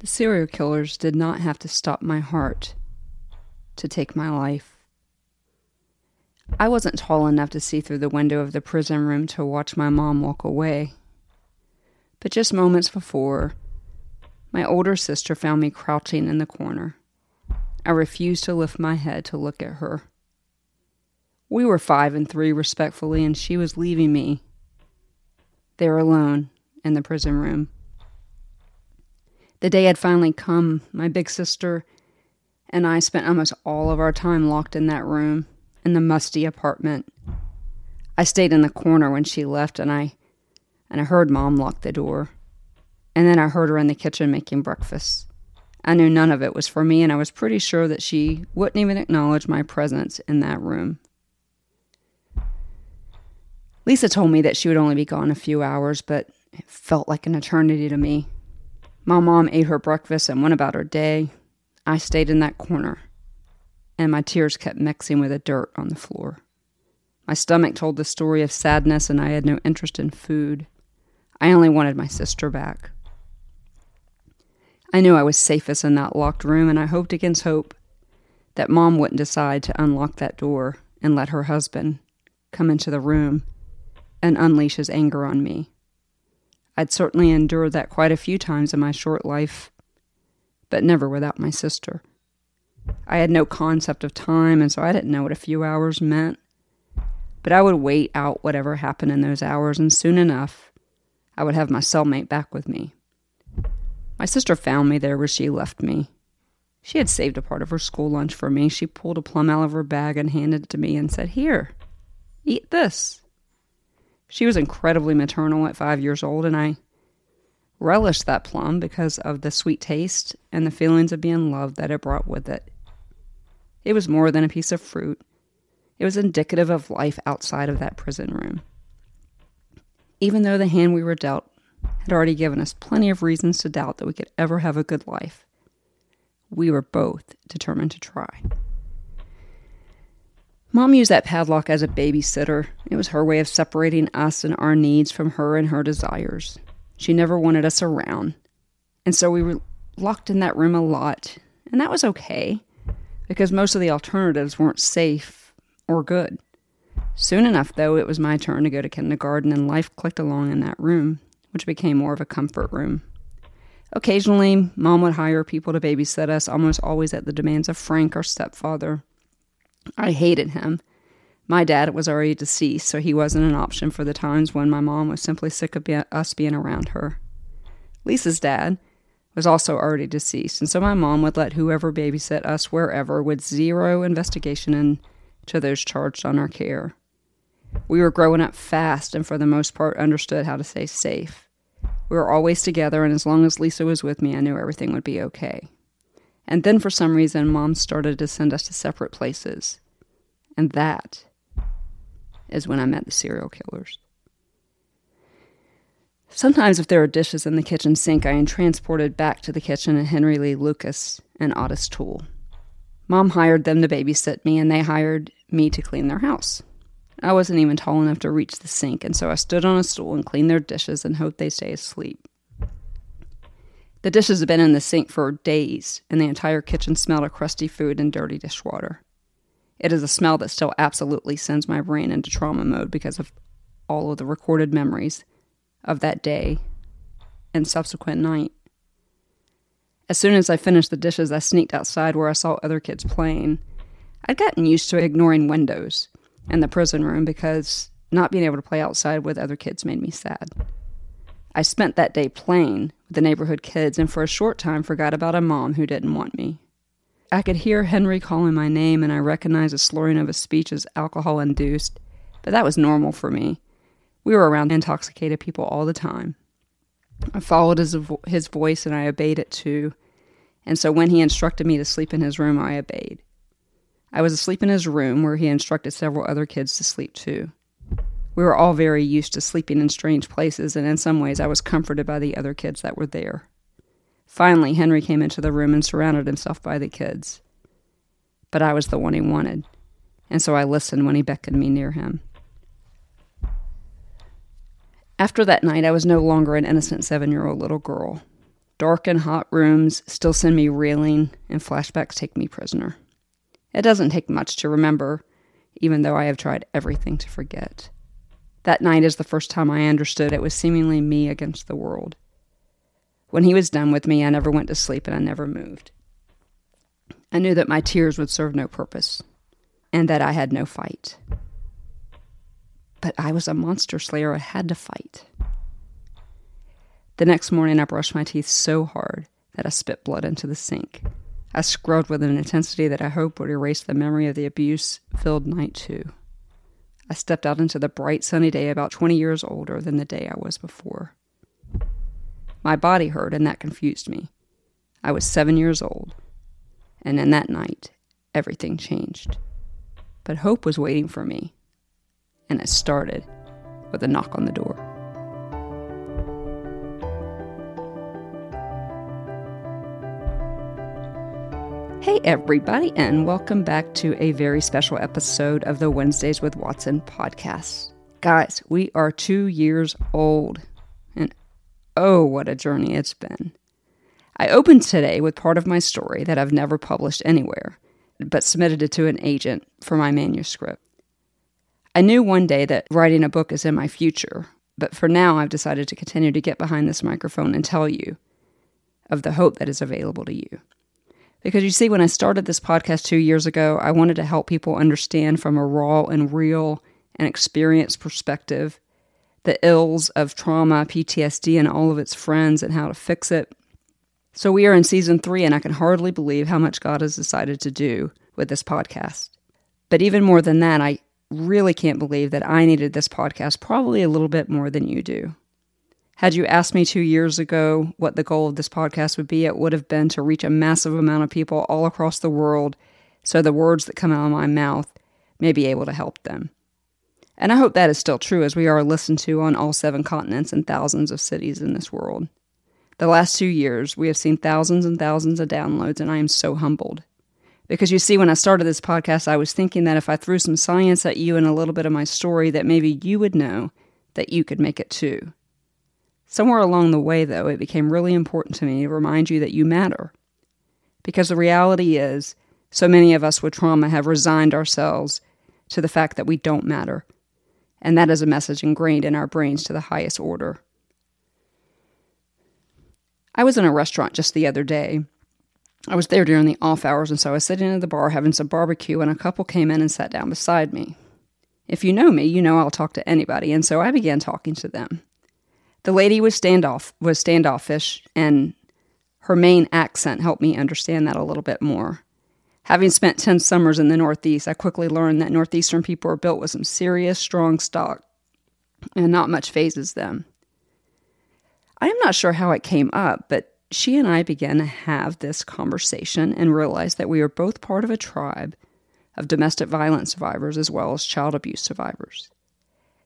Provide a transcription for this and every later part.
The serial killers did not have to stop my heart to take my life. I wasn't tall enough to see through the window of the prison room to watch my mom walk away. But just moments before, my older sister found me crouching in the corner. I refused to lift my head to look at her. We were five and three, respectfully, and she was leaving me there alone in the prison room. The day had finally come. My big sister and I spent almost all of our time locked in that room in the musty apartment. I stayed in the corner when she left and I and I heard mom lock the door. And then I heard her in the kitchen making breakfast. I knew none of it was for me and I was pretty sure that she wouldn't even acknowledge my presence in that room. Lisa told me that she would only be gone a few hours, but it felt like an eternity to me. My mom ate her breakfast and went about her day. I stayed in that corner and my tears kept mixing with the dirt on the floor. My stomach told the story of sadness, and I had no interest in food. I only wanted my sister back. I knew I was safest in that locked room, and I hoped against hope that Mom wouldn't decide to unlock that door and let her husband come into the room and unleash his anger on me. I'd certainly endured that quite a few times in my short life, but never without my sister. I had no concept of time, and so I didn't know what a few hours meant. But I would wait out whatever happened in those hours, and soon enough, I would have my cellmate back with me. My sister found me there where she left me. She had saved a part of her school lunch for me. She pulled a plum out of her bag and handed it to me and said, Here, eat this. She was incredibly maternal at five years old, and I relished that plum because of the sweet taste and the feelings of being loved that it brought with it. It was more than a piece of fruit, it was indicative of life outside of that prison room. Even though the hand we were dealt had already given us plenty of reasons to doubt that we could ever have a good life, we were both determined to try. Mom used that padlock as a babysitter. It was her way of separating us and our needs from her and her desires. She never wanted us around. And so we were locked in that room a lot. And that was okay because most of the alternatives weren't safe or good. Soon enough, though, it was my turn to go to kindergarten, and life clicked along in that room, which became more of a comfort room. Occasionally, mom would hire people to babysit us, almost always at the demands of Frank, our stepfather. I hated him my dad was already deceased, so he wasn't an option for the times when my mom was simply sick of be- us being around her. Lisa's dad was also already deceased, and so my mom would let whoever babysit us wherever with zero investigation into those charged on our care. We were growing up fast and for the most part understood how to stay safe. We were always together, and as long as Lisa was with me, I knew everything would be okay. And then for some reason, mom started to send us to separate places. And that is when I met the serial killers. Sometimes, if there are dishes in the kitchen sink, I am transported back to the kitchen and Henry Lee Lucas and Otis Toole. Mom hired them to babysit me, and they hired me to clean their house. I wasn't even tall enough to reach the sink, and so I stood on a stool and cleaned their dishes and hoped they stay asleep. The dishes had been in the sink for days, and the entire kitchen smelled of crusty food and dirty dishwater. It is a smell that still absolutely sends my brain into trauma mode because of all of the recorded memories of that day and subsequent night. As soon as I finished the dishes, I sneaked outside where I saw other kids playing. I'd gotten used to ignoring windows in the prison room because not being able to play outside with other kids made me sad. I spent that day playing with the neighborhood kids and for a short time forgot about a mom who didn't want me. I could hear Henry calling my name, and I recognized the slurring of his speech as alcohol induced, but that was normal for me. We were around intoxicated people all the time. I followed his, his voice and I obeyed it too, and so when he instructed me to sleep in his room, I obeyed. I was asleep in his room where he instructed several other kids to sleep too. We were all very used to sleeping in strange places, and in some ways I was comforted by the other kids that were there. Finally, Henry came into the room and surrounded himself by the kids. But I was the one he wanted, and so I listened when he beckoned me near him. After that night, I was no longer an innocent seven year old little girl. Dark and hot rooms still send me reeling, and flashbacks take me prisoner. It doesn't take much to remember, even though I have tried everything to forget. That night is the first time I understood it was seemingly me against the world. When he was done with me, I never went to sleep and I never moved. I knew that my tears would serve no purpose and that I had no fight. But I was a monster slayer. I had to fight. The next morning, I brushed my teeth so hard that I spit blood into the sink. I scrubbed with an intensity that I hoped would erase the memory of the abuse filled night, too. I stepped out into the bright sunny day about 20 years older than the day I was before. My body hurt, and that confused me. I was seven years old, and in that night, everything changed. But hope was waiting for me, and it started with a knock on the door. Hey, everybody, and welcome back to a very special episode of the Wednesdays with Watson podcast. Guys, we are two years old, and oh, what a journey it's been. I opened today with part of my story that I've never published anywhere, but submitted it to an agent for my manuscript. I knew one day that writing a book is in my future, but for now I've decided to continue to get behind this microphone and tell you of the hope that is available to you. Because you see, when I started this podcast two years ago, I wanted to help people understand from a raw and real and experienced perspective the ills of trauma, PTSD, and all of its friends and how to fix it. So we are in season three, and I can hardly believe how much God has decided to do with this podcast. But even more than that, I really can't believe that I needed this podcast probably a little bit more than you do. Had you asked me two years ago what the goal of this podcast would be, it would have been to reach a massive amount of people all across the world so the words that come out of my mouth may be able to help them. And I hope that is still true as we are listened to on all seven continents and thousands of cities in this world. The last two years, we have seen thousands and thousands of downloads, and I am so humbled. Because you see, when I started this podcast, I was thinking that if I threw some science at you and a little bit of my story, that maybe you would know that you could make it too. Somewhere along the way, though, it became really important to me to remind you that you matter. Because the reality is, so many of us with trauma have resigned ourselves to the fact that we don't matter. And that is a message ingrained in our brains to the highest order. I was in a restaurant just the other day. I was there during the off hours, and so I was sitting at the bar having some barbecue, and a couple came in and sat down beside me. If you know me, you know I'll talk to anybody, and so I began talking to them. The lady was standoff was standoffish, and her Maine accent helped me understand that a little bit more. Having spent 10 summers in the Northeast, I quickly learned that Northeastern people are built with some serious, strong stock, and not much phases them. I am not sure how it came up, but she and I began to have this conversation and realized that we are both part of a tribe of domestic violence survivors as well as child abuse survivors.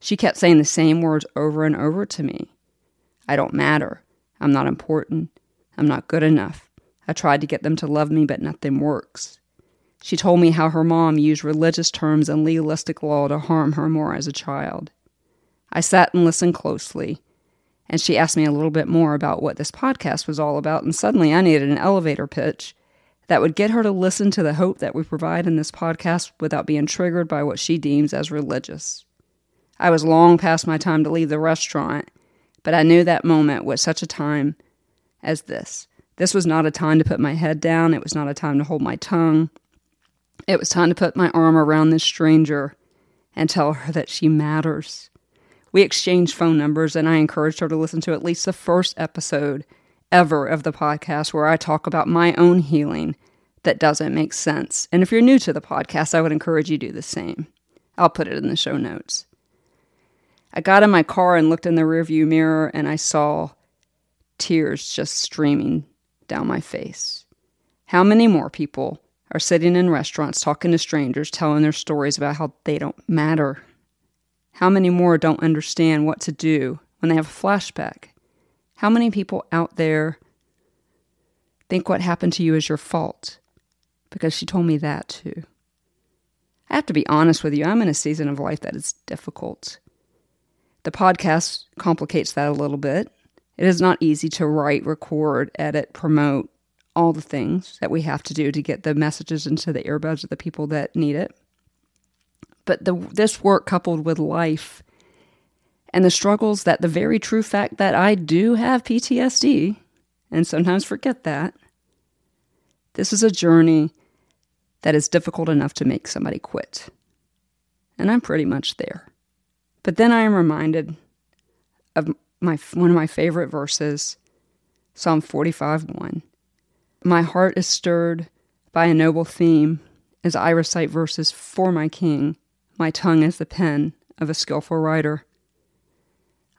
She kept saying the same words over and over to me I don't matter. I'm not important. I'm not good enough. I tried to get them to love me, but nothing works. She told me how her mom used religious terms and legalistic law to harm her more as a child. I sat and listened closely, and she asked me a little bit more about what this podcast was all about, and suddenly I needed an elevator pitch that would get her to listen to the hope that we provide in this podcast without being triggered by what she deems as religious. I was long past my time to leave the restaurant, but I knew that moment was such a time as this. This was not a time to put my head down. It was not a time to hold my tongue. It was time to put my arm around this stranger and tell her that she matters. We exchanged phone numbers, and I encouraged her to listen to at least the first episode ever of the podcast where I talk about my own healing that doesn't make sense. And if you're new to the podcast, I would encourage you to do the same. I'll put it in the show notes. I got in my car and looked in the rearview mirror and I saw tears just streaming down my face. How many more people are sitting in restaurants talking to strangers, telling their stories about how they don't matter? How many more don't understand what to do when they have a flashback? How many people out there think what happened to you is your fault? Because she told me that too. I have to be honest with you, I'm in a season of life that is difficult. The podcast complicates that a little bit. It is not easy to write, record, edit, promote, all the things that we have to do to get the messages into the earbuds of the people that need it. But the, this work coupled with life and the struggles that the very true fact that I do have PTSD and sometimes forget that, this is a journey that is difficult enough to make somebody quit. And I'm pretty much there. But then I am reminded of my one of my favorite verses, Psalm 45 1. My heart is stirred by a noble theme as I recite verses for my king. My tongue is the pen of a skillful writer.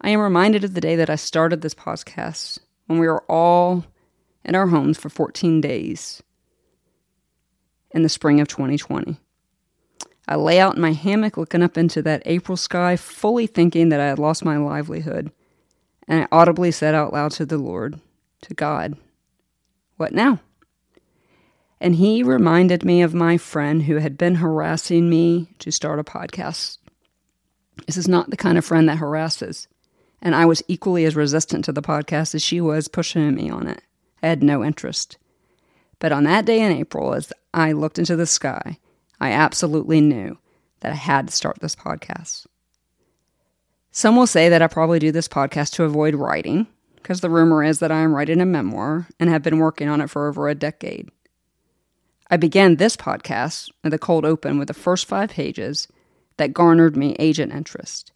I am reminded of the day that I started this podcast when we were all in our homes for 14 days in the spring of 2020. I lay out in my hammock looking up into that April sky, fully thinking that I had lost my livelihood, and I audibly said out loud to the Lord, to God, What now? And he reminded me of my friend who had been harassing me to start a podcast. This is not the kind of friend that harasses. And I was equally as resistant to the podcast as she was pushing me on it. I had no interest. But on that day in April, as I looked into the sky, I absolutely knew that I had to start this podcast. Some will say that I probably do this podcast to avoid writing, because the rumor is that I am writing a memoir and have been working on it for over a decade. I began this podcast with a cold open with the first five pages that garnered me agent interest.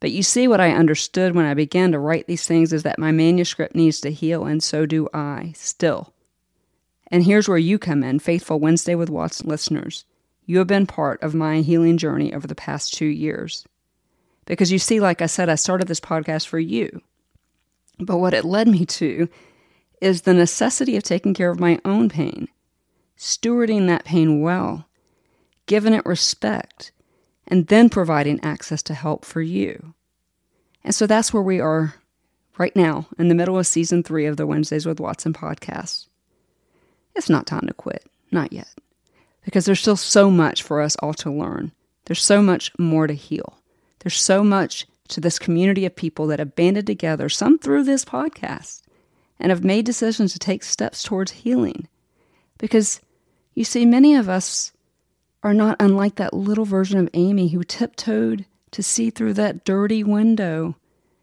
But you see, what I understood when I began to write these things is that my manuscript needs to heal, and so do I, still. And here's where you come in, faithful Wednesday with Watts listeners. You have been part of my healing journey over the past two years. Because you see, like I said, I started this podcast for you. But what it led me to is the necessity of taking care of my own pain stewarding that pain well, giving it respect, and then providing access to help for you. And so that's where we are right now in the middle of season three of the Wednesdays with Watson podcast. It's not time to quit, not yet, because there's still so much for us all to learn. There's so much more to heal. There's so much to this community of people that have banded together, some through this podcast, and have made decisions to take steps towards healing. Because you see, many of us are not unlike that little version of Amy who tiptoed to see through that dirty window,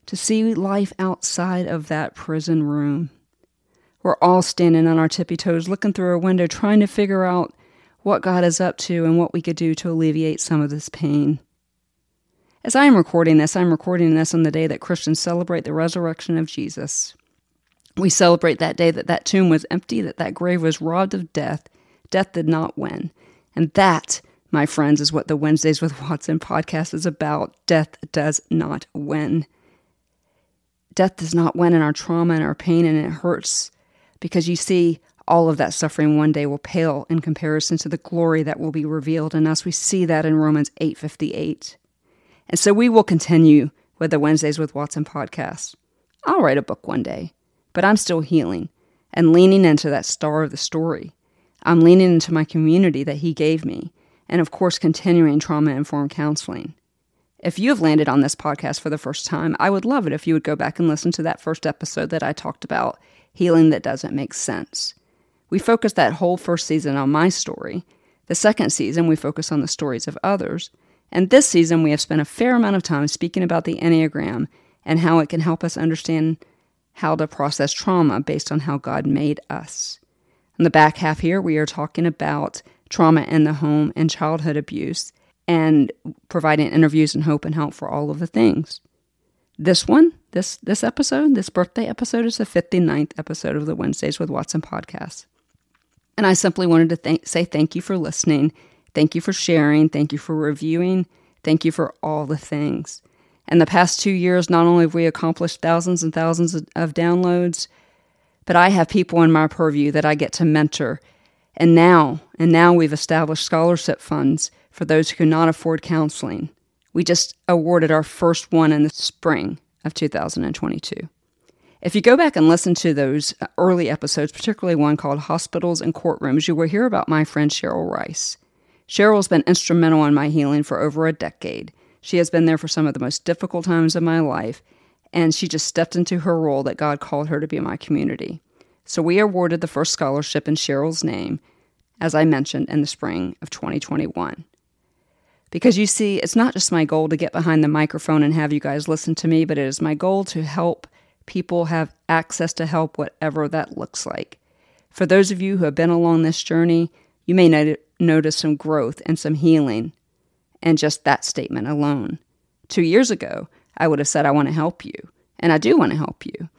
to see life outside of that prison room. We're all standing on our tippy toes, looking through a window, trying to figure out what God is up to and what we could do to alleviate some of this pain. As I am recording this, I'm recording this on the day that Christians celebrate the resurrection of Jesus. We celebrate that day that that tomb was empty, that that grave was robbed of death, Death did not win. And that, my friends, is what the Wednesdays with Watson podcast is about. Death does not win. Death does not win in our trauma and our pain, and it hurts because you see, all of that suffering one day will pale in comparison to the glory that will be revealed in us. We see that in Romans 8:58. And so we will continue with the Wednesdays with Watson podcast. I'll write a book one day, but I'm still healing and leaning into that star of the story. I'm leaning into my community that He gave me, and of course, continuing trauma informed counseling. If you have landed on this podcast for the first time, I would love it if you would go back and listen to that first episode that I talked about healing that doesn't make sense. We focused that whole first season on my story. The second season, we focus on the stories of others. And this season, we have spent a fair amount of time speaking about the Enneagram and how it can help us understand how to process trauma based on how God made us. In the back half here, we are talking about trauma in the home and childhood abuse and providing interviews and hope and help for all of the things. This one, this this episode, this birthday episode is the 59th episode of the Wednesdays with Watson podcast. And I simply wanted to th- say thank you for listening. Thank you for sharing. Thank you for reviewing. Thank you for all the things. In the past two years, not only have we accomplished thousands and thousands of, of downloads, but I have people in my purview that I get to mentor. And now, and now we've established scholarship funds for those who cannot afford counseling. We just awarded our first one in the spring of 2022. If you go back and listen to those uh, early episodes, particularly one called Hospitals and Courtrooms, you will hear about my friend Cheryl Rice. Cheryl's been instrumental in my healing for over a decade. She has been there for some of the most difficult times of my life, and she just stepped into her role that God called her to be in my community. So we awarded the first scholarship in Cheryl's name, as I mentioned, in the spring of 2021. Because you see, it's not just my goal to get behind the microphone and have you guys listen to me, but it is my goal to help people have access to help, whatever that looks like. For those of you who have been along this journey, you may not- notice some growth and some healing, and just that statement alone. Two years ago, I would have said, I want to help you, and I do want to help you.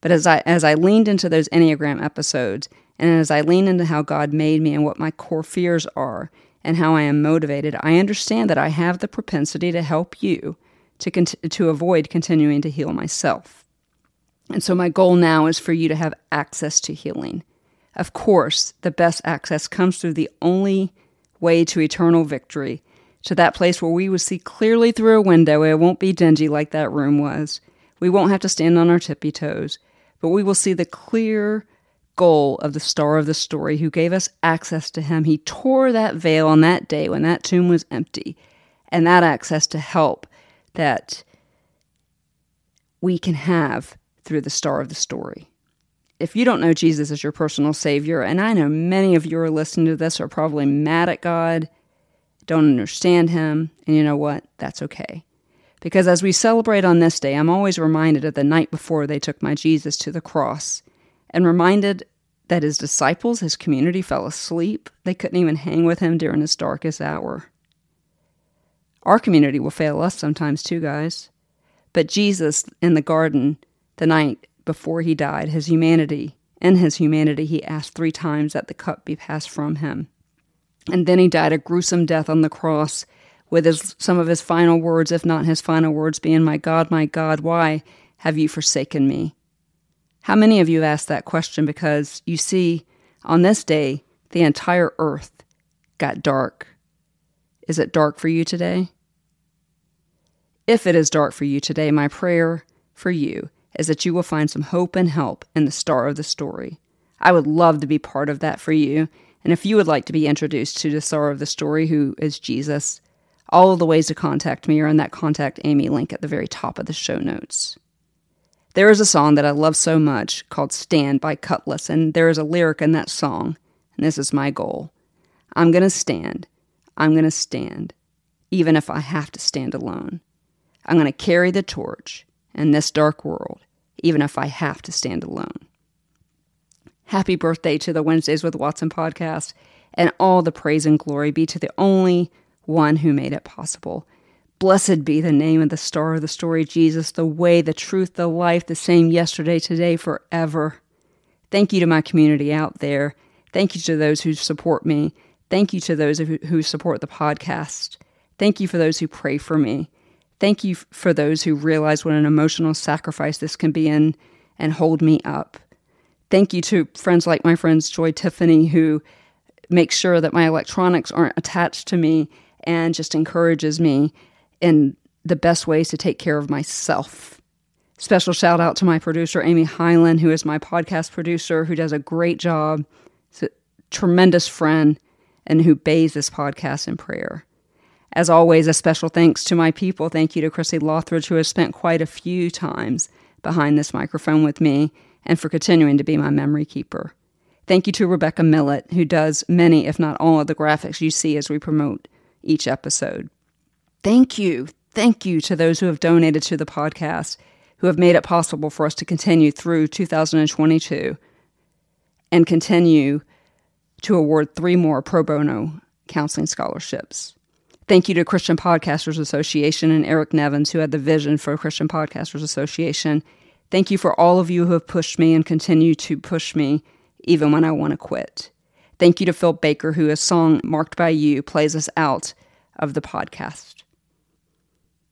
But as I, as I leaned into those Enneagram episodes, and as I lean into how God made me and what my core fears are, and how I am motivated, I understand that I have the propensity to help you to, to avoid continuing to heal myself. And so my goal now is for you to have access to healing. Of course, the best access comes through the only way to eternal victory, to that place where we will see clearly through a window. It won't be dingy like that room was. We won't have to stand on our tippy toes, but we will see the clear goal of the star of the story who gave us access to him. He tore that veil on that day when that tomb was empty, and that access to help that we can have through the star of the story. If you don't know Jesus as your personal Savior, and I know many of you are listening to this are probably mad at God, don't understand Him, and you know what? That's okay. Because as we celebrate on this day, I'm always reminded of the night before they took my Jesus to the cross and reminded that his disciples, his community, fell asleep. They couldn't even hang with him during his darkest hour. Our community will fail us sometimes too, guys. But Jesus in the garden, the night before he died, his humanity, in his humanity, he asked three times that the cup be passed from him. And then he died a gruesome death on the cross, with his, some of his final words, if not his final words, being, My God, my God, why have you forsaken me? How many of you asked that question because you see, on this day, the entire earth got dark? Is it dark for you today? If it is dark for you today, my prayer for you is that you will find some hope and help in the star of the story. I would love to be part of that for you. And if you would like to be introduced to the star of the story, who is Jesus, all of the ways to contact me are in that Contact Amy link at the very top of the show notes. There is a song that I love so much called Stand by Cutlass, and there is a lyric in that song, and this is my goal. I'm going to stand. I'm going to stand, even if I have to stand alone. I'm going to carry the torch in this dark world, even if I have to stand alone. Happy birthday to the Wednesdays with Watson podcast, and all the praise and glory be to the only one who made it possible. Blessed be the name of the star of the story, Jesus, the way, the truth, the life, the same yesterday, today, forever. Thank you to my community out there. Thank you to those who support me. Thank you to those who support the podcast. Thank you for those who pray for me. Thank you for those who realize what an emotional sacrifice this can be in and hold me up. Thank you to friends like my friends Joy Tiffany, who make sure that my electronics aren't attached to me and just encourages me in the best ways to take care of myself. Special shout out to my producer, Amy Hyland, who is my podcast producer, who does a great job. A tremendous friend and who bathes this podcast in prayer. As always, a special thanks to my people. Thank you to Chrissy Lothridge, who has spent quite a few times behind this microphone with me and for continuing to be my memory keeper. Thank you to Rebecca Millett, who does many, if not all, of the graphics you see as we promote each episode. Thank you. Thank you to those who have donated to the podcast, who have made it possible for us to continue through 2022 and continue to award three more pro bono counseling scholarships. Thank you to Christian Podcasters Association and Eric Nevins, who had the vision for Christian Podcasters Association. Thank you for all of you who have pushed me and continue to push me even when I want to quit. Thank you to Phil Baker, who a song marked by you plays us out of the podcast.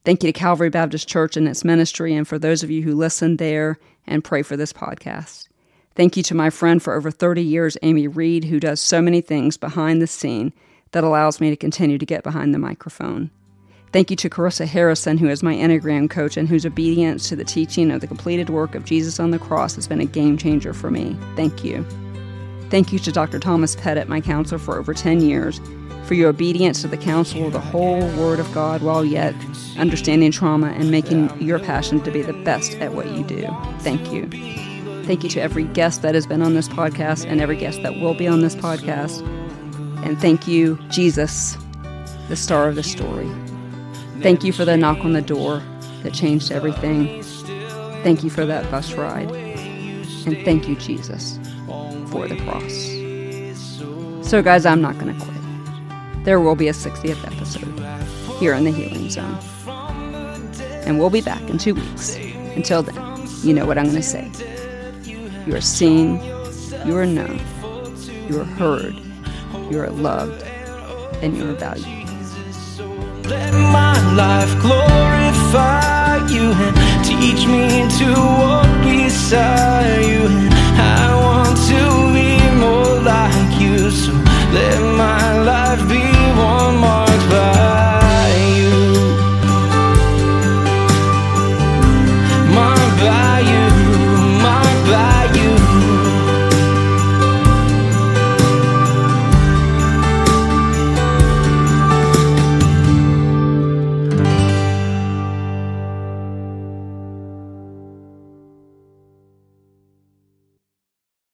Thank you to Calvary Baptist Church and its ministry, and for those of you who listen there and pray for this podcast. Thank you to my friend for over 30 years, Amy Reed, who does so many things behind the scene that allows me to continue to get behind the microphone. Thank you to Carissa Harrison, who is my Enneagram coach and whose obedience to the teaching of the completed work of Jesus on the cross has been a game changer for me. Thank you. Thank you to Dr. Thomas Pettit, my counselor for over 10 years, for your obedience to the counsel of the whole Word of God while yet understanding trauma and making your passion to be the best at what you do. Thank you. Thank you to every guest that has been on this podcast and every guest that will be on this podcast. And thank you, Jesus, the star of the story. Thank you for the knock on the door that changed everything. Thank you for that bus ride. And thank you, Jesus, for the cross. So, guys, I'm not going to quit. There will be a 60th episode here in the Healing Zone. And we'll be back in two weeks. Until then, you know what I'm going to say. You are seen, you are known, you are heard, you are loved and you are valued. Let my life glorify you and teach me to walk beside you. And I want to be more like you, so let my